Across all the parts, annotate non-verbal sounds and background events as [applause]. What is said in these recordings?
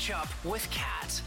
Catch Up with Kat.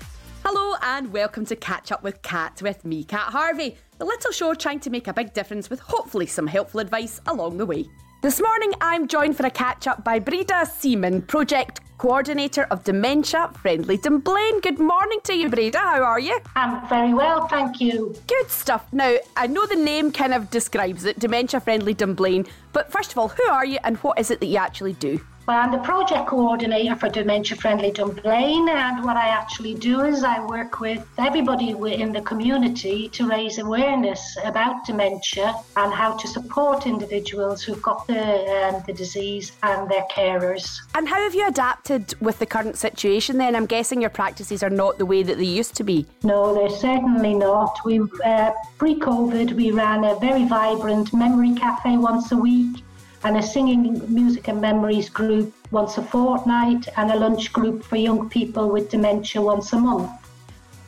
Hello and welcome to Catch Up with Cat with me, Cat Harvey, the little show trying to make a big difference with hopefully some helpful advice along the way. This morning I'm joined for a catch up by Breda Seaman, Project Coordinator of Dementia Friendly Dunblane. Good morning to you, Breda. How are you? I'm very well, thank you. Good stuff. Now, I know the name kind of describes it, Dementia Friendly Dunblane, but first of all, who are you and what is it that you actually do? Well, I'm the project coordinator for Dementia Friendly Dunblane, and what I actually do is I work with everybody in the community to raise awareness about dementia and how to support individuals who've got the, um, the disease and their carers. And how have you adapted with the current situation then? I'm guessing your practices are not the way that they used to be. No, they're certainly not. We uh, Pre COVID, we ran a very vibrant memory cafe once a week and a singing music and memories group once a fortnight and a lunch group for young people with dementia once a month.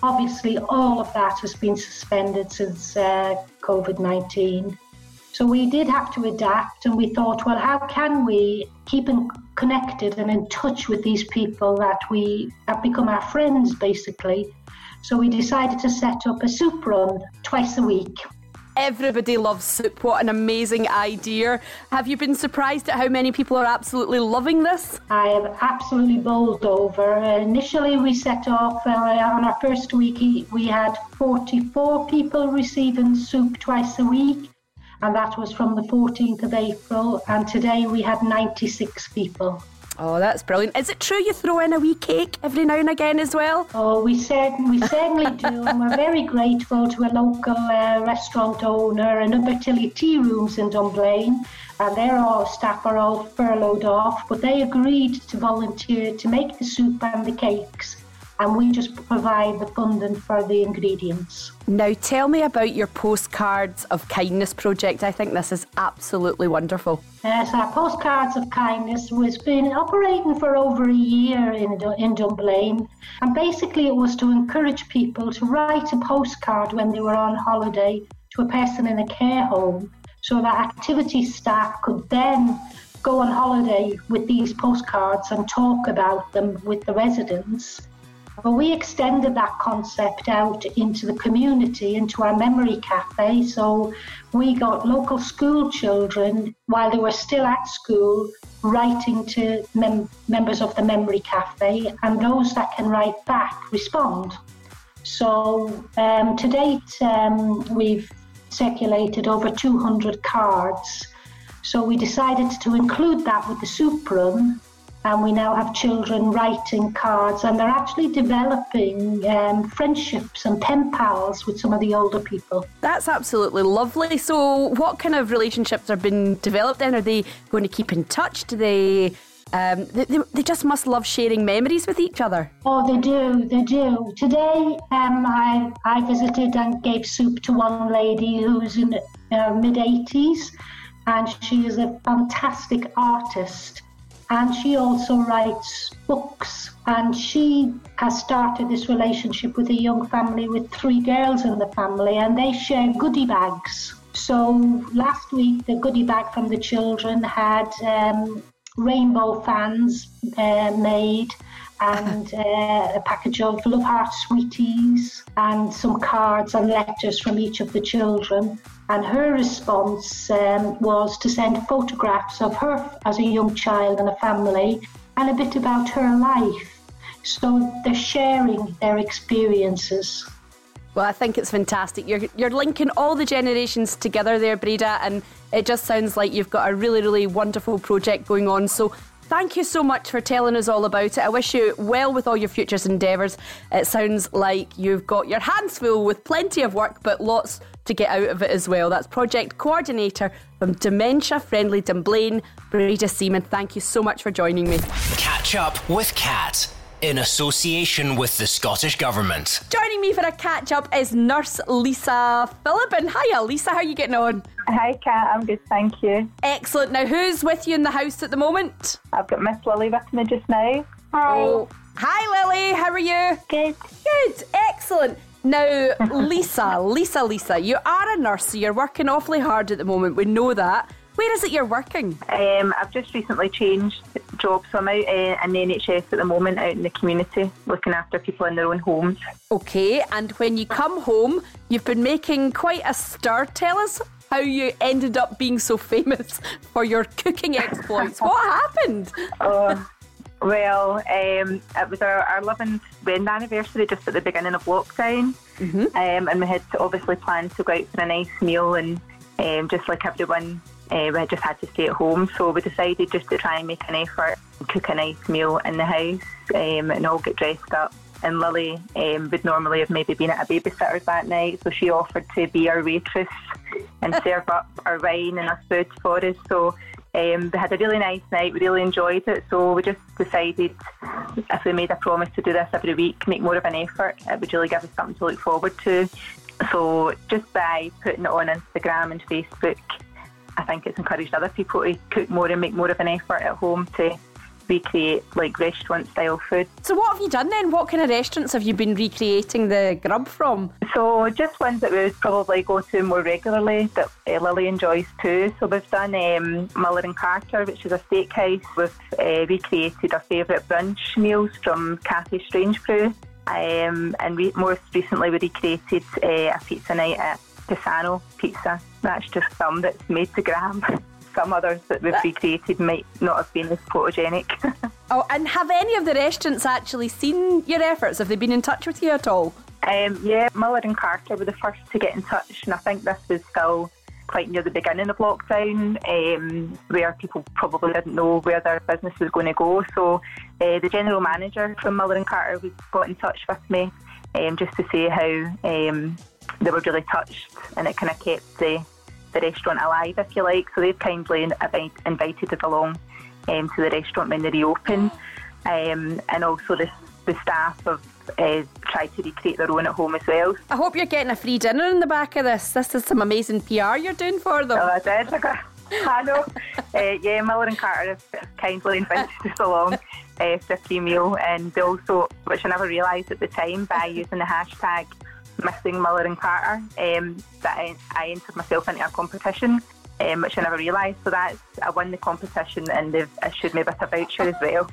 Obviously, all of that has been suspended since uh, COVID 19. So we did have to adapt, and we thought, well, how can we keep in connected and in touch with these people that we have become our friends, basically? So we decided to set up a soup run twice a week Everybody loves soup. What an amazing idea. Have you been surprised at how many people are absolutely loving this? I am absolutely bowled over. Initially, we set off uh, on our first week, we had 44 people receiving soup twice a week, and that was from the 14th of April. And today we had 96 people. Oh, that's brilliant. Is it true you throw in a wee cake every now and again as well? Oh, we, said, we certainly do. [laughs] And we're very grateful to a local uh, restaurant owner and Umbertilly Tea Rooms in Dunblane. And their all staff are all furloughed off, but they agreed to volunteer to make the soup and the cakes and we just provide the funding for the ingredients. Now, tell me about your Postcards of Kindness project. I think this is absolutely wonderful. Uh, yes, our Postcards of Kindness was been operating for over a year in, in Dunblane, and basically it was to encourage people to write a postcard when they were on holiday to a person in a care home, so that activity staff could then go on holiday with these postcards and talk about them with the residents well, we extended that concept out into the community, into our memory cafe. So we got local school children, while they were still at school, writing to mem- members of the memory cafe, and those that can write back respond. So um, to date, um, we've circulated over 200 cards. So we decided to include that with the soup run and we now have children writing cards and they're actually developing um, friendships and pen pals with some of the older people. That's absolutely lovely. So, what kind of relationships are being developed then? Are they going to keep in touch? Do they um, they, they, just must love sharing memories with each other. Oh, they do, they do. Today, um, I, I visited and gave soup to one lady who's in her mid 80s, and she is a fantastic artist and she also writes books. And she has started this relationship with a young family with three girls in the family, and they share goodie bags. So last week, the goodie bag from the children had um, rainbow fans uh, made and [laughs] uh, a package of Love Heart Sweeties and some cards and letters from each of the children. And her response um, was to send photographs of her as a young child and a family and a bit about her life. So they're sharing their experiences. Well, I think it's fantastic. You're you're linking all the generations together there, Breda, and it just sounds like you've got a really, really wonderful project going on. So Thank you so much for telling us all about it. I wish you well with all your futures endeavours. It sounds like you've got your hands full with plenty of work, but lots to get out of it as well. That's project coordinator from Dementia Friendly Dunblane, Breda Seaman. Thank you so much for joining me. Catch up with Cat in association with the Scottish Government. Joining me for a catch up is nurse Lisa Phillip. And hiya, Lisa, how are you getting on? Hi, Kat, I'm good, thank you. Excellent. Now, who's with you in the house at the moment? I've got Miss Lily with me just now. Hi. Oh. Hi, Lily, how are you? Good. Good, excellent. Now, Lisa, Lisa, Lisa, you are a nurse, so you're working awfully hard at the moment. We know that. Where is it you're working? Um, I've just recently changed jobs, so I'm out uh, in the NHS at the moment, out in the community, looking after people in their own homes. Okay, and when you come home, you've been making quite a stir. Tell us how you ended up being so famous for your cooking [laughs] exploits. what happened? Oh, well, um, it was our, our 11th wedding anniversary just at the beginning of lockdown, Mm-hmm. um, and we had to obviously planned to go out for a nice meal, and um, just like everyone, uh, we just had to stay at home. So we decided just to try and make an effort, and cook a nice meal in the house, um, and all get dressed up. And Lily um, would normally have maybe been at a babysitter's that night, so she offered to be our waitress and [laughs] serve up our wine and our food for us. So um, we had a really nice night. We really enjoyed it. So we just decided if we made a promise to do this every week, make more of an effort, it would really give us something to look forward to. So just by putting it on Instagram and Facebook, I think it's encouraged other people to cook more and make more of an effort at home to recreate like restaurant style food. So, what have you done then? What kind of restaurants have you been recreating the grub from? So just ones that we would probably go to more regularly that uh, Lily enjoys too. So we've done um, Miller and Carter, which is a steakhouse. We've uh, recreated our favourite brunch meals from Cafe Strange Brew. Um, and re- most recently we recreated uh, a pizza night at Paesano Pizza. That's just some that's made to gram. [laughs] Some others that we've recreated might not have been as photogenic. [laughs] Oh, and have any of the restaurants actually seen your efforts? Have they been in touch with you at all? Um, yeah, Miller and Carter were the first to get in touch, and I think this was still quite near the beginning of lockdown, um, where people probably didn't know where their business was going to go. So uh, the general manager from Miller and Carter was got in touch with me um, just to say how um, they were really touched, and it kind of kept the, the restaurant alive, if you like. So they've kindly invite, invited us along um, to the restaurant when they reopen, um, and also the, the staff have uh, tried to recreate their own at home as well. I hope you're getting a free dinner in the back of this. This is some amazing PR you're doing for them. Oh, I did. I got- I know. uh, yeah, Miller and Carter have kindly invited us along uh, for a free meal, and they also, which I never realised at the time, by [laughs] using the hashtag missing Miller and Carter, um, that I, I entered myself into a competition. Um, which I never realised. So that's I won the competition and they've issued me with a voucher as well.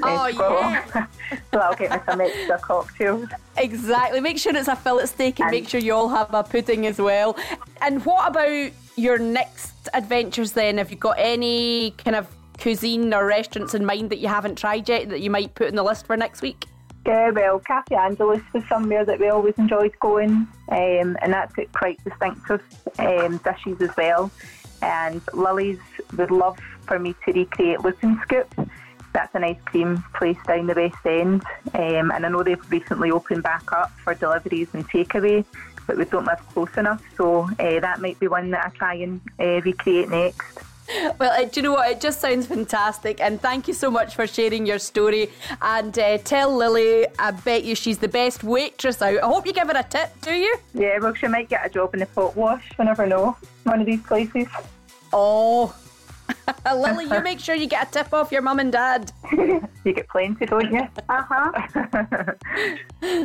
Oh, Uh, so, yeah. [laughs] so that'll get me some extra cocktails. Exactly. Make sure it's a fillet steak and And- make sure you all have a pudding as well. And what about your next adventures then? Have you got any kind of cuisine or restaurants in mind that you haven't tried yet that you might put in the list for next week? Yeah, well, Cafe Andaluz was somewhere that we always enjoyed going, um, and that's got quite distinctive um, dishes as well. And Lily's would love for me to recreate Lupin Scoop. That's an ice cream place down the West End, um, and I know they've recently opened back up for deliveries and takeaway, but we don't live close enough, so uh, that might be one that I try and uh, recreate next. Well, do you know what? It just sounds fantastic. And thank you so much for sharing your story. And uh, tell Lily, I bet you she's the best waitress out. I hope you give her a tip, do you? Yeah, well, she might get a job in the pot wash. We never know. One of these places. Oh. [laughs] Lily, you make sure you get a tip off your mum and dad. [laughs] You get plenty, don't you? Uh huh.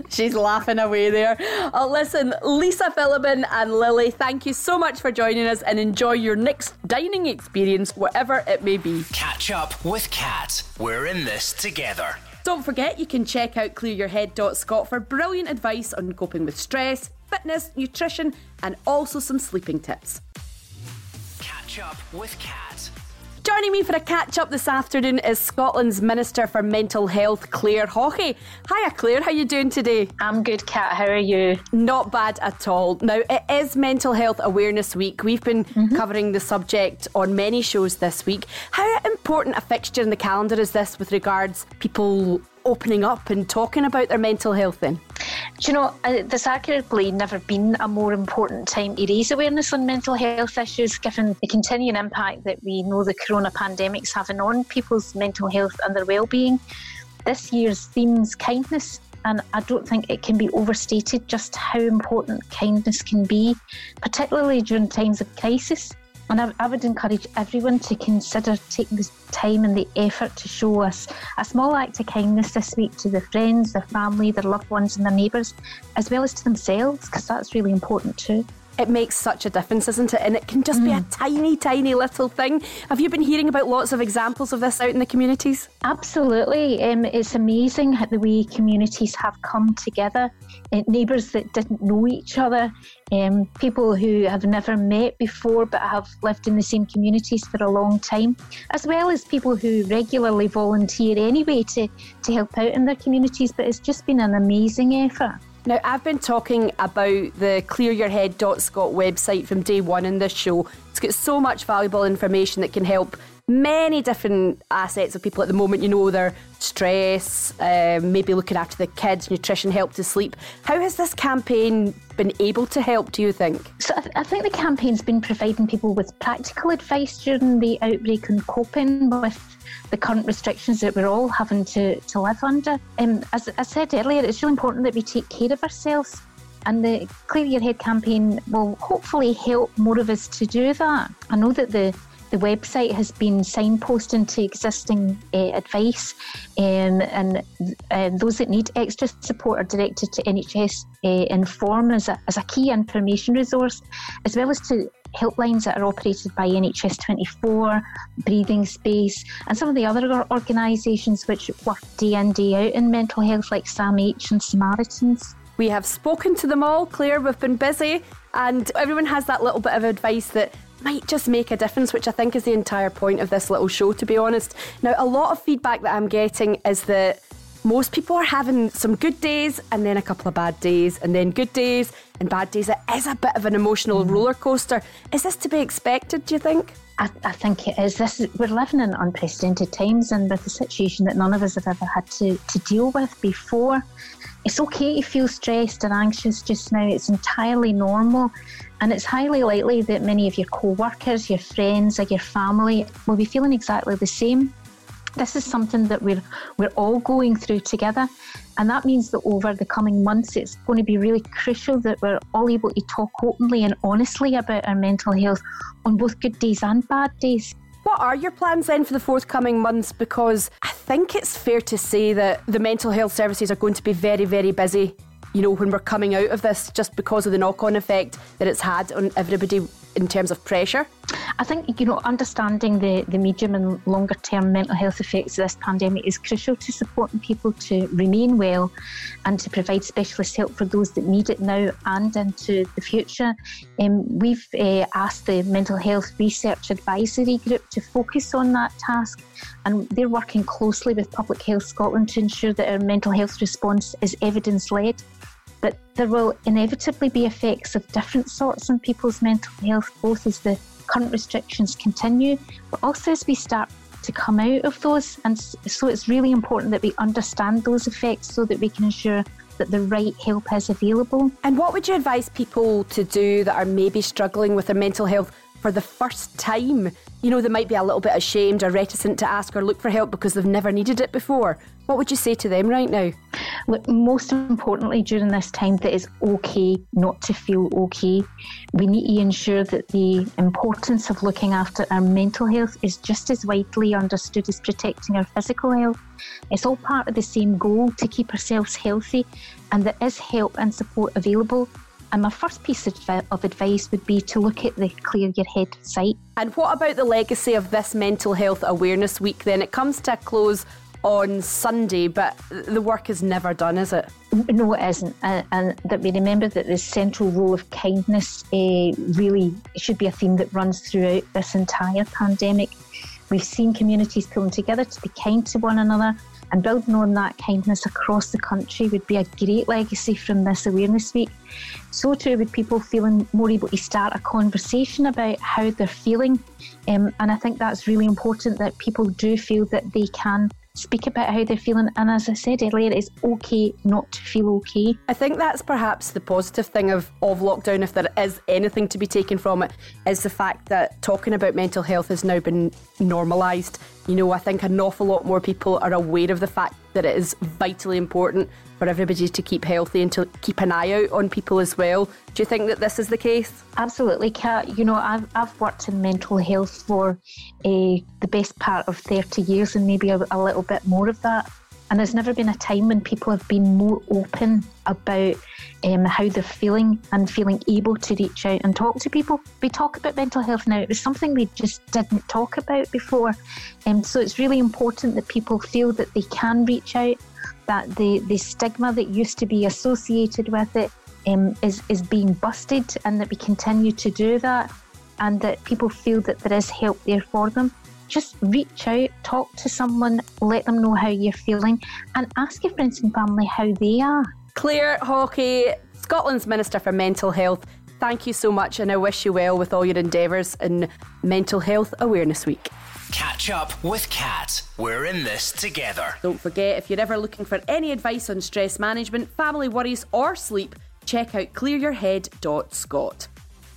[laughs] She's laughing away there. Oh, listen, Lisa Philibin and Lily, thank you so much for joining us and enjoy your next dining experience, whatever it may be. Catch up with Kat. We're in this together. Don't forget, you can check out clearyourhead.scot for brilliant advice on coping with stress, fitness, nutrition, and also some sleeping tips. Catch up with Kat. Joining me for a catch up this afternoon is Scotland's Minister for Mental Health, Clare Haughey. Hiya, Claire. How you doing today? I'm good, Kat. How are you? Not bad at all. Now, it is Mental Health Awareness Week. We've been mm-hmm. covering the subject on many shows this week. How important a fixture in the calendar is this with regards people opening up and talking about their mental health then? Do you know, uh, there's arguably never been a more important time to raise awareness on mental health issues, given the continuing impact that we know the corona pandemic's having on people's mental health and their well-being. This year's theme's kindness, and I don't think it can be overstated just how important kindness can be, particularly during times of crisis. And I, I would encourage everyone to consider taking the time and the effort to show us a small act of kindness this week to their friends, their family, their loved ones, and their neighbours, as well as to themselves, because that's really important too. It makes such a difference, isn't it? And it can just mm. be a mm. tiny, tiny little thing. Have you been hearing about lots of examples of this out in the communities? Absolutely. Um, it's amazing how the way communities have come together. Uh, neighbours that didn't know each other, um, people who have never met before but have lived in the same communities for a long time, as well as people who regularly volunteer anyway to, to help out in their communities. But it's just been an amazing effort. Now, I've been talking about the clearyourhead.scot website from day one in this show. It's got so much valuable information that can help many different assets of people at the moment. You know, their stress, um, maybe looking after the kids, nutrition, help to sleep. How has this campaign been able to help, do you think? So I, th- I think the campaign's been providing people with practical advice during the outbreak and coping with the current restrictions that we're all having to, to live under. Um, as I said earlier, it's really important that we take care of ourselves. And the Clear Your Head campaign will hopefully help more of us to do that. I know that the the website has been signposting to existing uh, advice, um, and uh, those that need extra support are directed to NHS uh, Inform as a, as a key information resource, as well as to helplines that are operated by NHS 24, Breathing Space, and some of the other organisations which work day in, day out in mental health, like SAMH and Samaritans. We have spoken to them all, Claire. We've been busy, and everyone has that little bit of advice that might just make a difference, which I think is the entire point of this little show, to be honest. Now, a lot of feedback that I'm getting is that most people are having some good days and then a couple of bad days and then good days and bad days. It is a bit of an emotional mm. roller coaster. Is this to be expected, do you think? I, I think it is. This is, we're living in unprecedented times and with a situation that none of us have ever had to, to deal with before. It's okay to feel stressed and anxious just now. It's entirely normal. And it's highly likely that many of your co workers, your friends, or your family will be feeling exactly the same. This is something that we're we're all going through together, and that means that over the coming months, it's going to be really crucial that we're all able to talk openly and honestly about our mental health on both good days and bad days. What are your plans then for the forthcoming months? Because I think it's fair to say that the mental health services are going to be very, very busy you know, when we're coming out of this, just because of the knock on effect that it's had on everybody in terms of pressure? I think, you know, understanding the, the medium and longer term mental health effects of this pandemic is crucial to supporting people to remain well and to provide specialist help for those that need it now and into the future. Um, we've uh, asked the Mental Health Research Advisory Group to focus on that task and they're working closely with Public Health Scotland to ensure that our mental health response is evidence led but there will inevitably be effects of different sorts on people's mental health, both as the current restrictions continue, but also as we start to come out of those. And so it's really important that we understand those effects so that we can ensure that the right help is available. And what would you advise people to do that are maybe struggling with their mental health for the first time? You know, they might be a little bit ashamed or reticent to ask or look for help because they've never needed it before. What would you say to them right now? Look, most importantly, during this time, that it's okay not to feel okay. We need to ensure that the importance of looking after our mental health is just as widely understood as protecting our physical health. It's all part of the same goal to keep ourselves healthy, and there is help and support available. And my first piece of advice would be to look at the Clear Your Head site. And what about the legacy of this Mental Health Awareness Week then? It comes to a close on Sunday, but the work is never done, is it? No, it isn't. And, and that we remember that the central role of kindness uh, really should be a theme that runs throughout this entire pandemic. We've seen communities come together to be kind to one another, and building on that kindness across the country would be a great legacy from this Awareness Week. So, too, with people feeling more able to start a conversation about how they're feeling. Um, and I think that's really important that people do feel that they can speak about how they're feeling. And as I said earlier, it's okay not to feel okay. I think that's perhaps the positive thing of, of lockdown, if there is anything to be taken from it, is the fact that talking about mental health has now been normalised. You know, I think an awful lot more people are aware of the fact that it is vitally important for everybody to keep healthy and to keep an eye out on people as well. Do you think that this is the case? Absolutely, Kat. You know, I've, I've worked in mental health for uh, the best part of 30 years and maybe a, a little bit more of that. And there's never been a time when people have been more open about um, how they're feeling and feeling able to reach out and talk to people. We talk about mental health now. It was something we just didn't talk about before. Um, so it's really important that people feel that they can reach out, that the, the stigma that used to be associated with it um, is, is being busted, and that we continue to do that, and that people feel that there is help there for them just reach out, talk to someone, let them know how you're feeling, and ask your friends and family how they are. Clare Haughey, Scotland's Minister for Mental Health, thank you so much, and I wish you well with all your endeavours in Mental Health Awareness Week. Catch up with Kat. We're in this together. Don't forget, if you're ever looking for any advice on stress management, family worries, or sleep, check out clearyourhead.scot.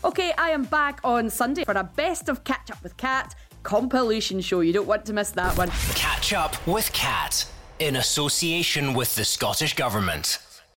Okay, I am back on Sunday for a best of catch up with Kat compilation show. You don't want to miss that one. Catch up with Cat in association with the Scottish Government.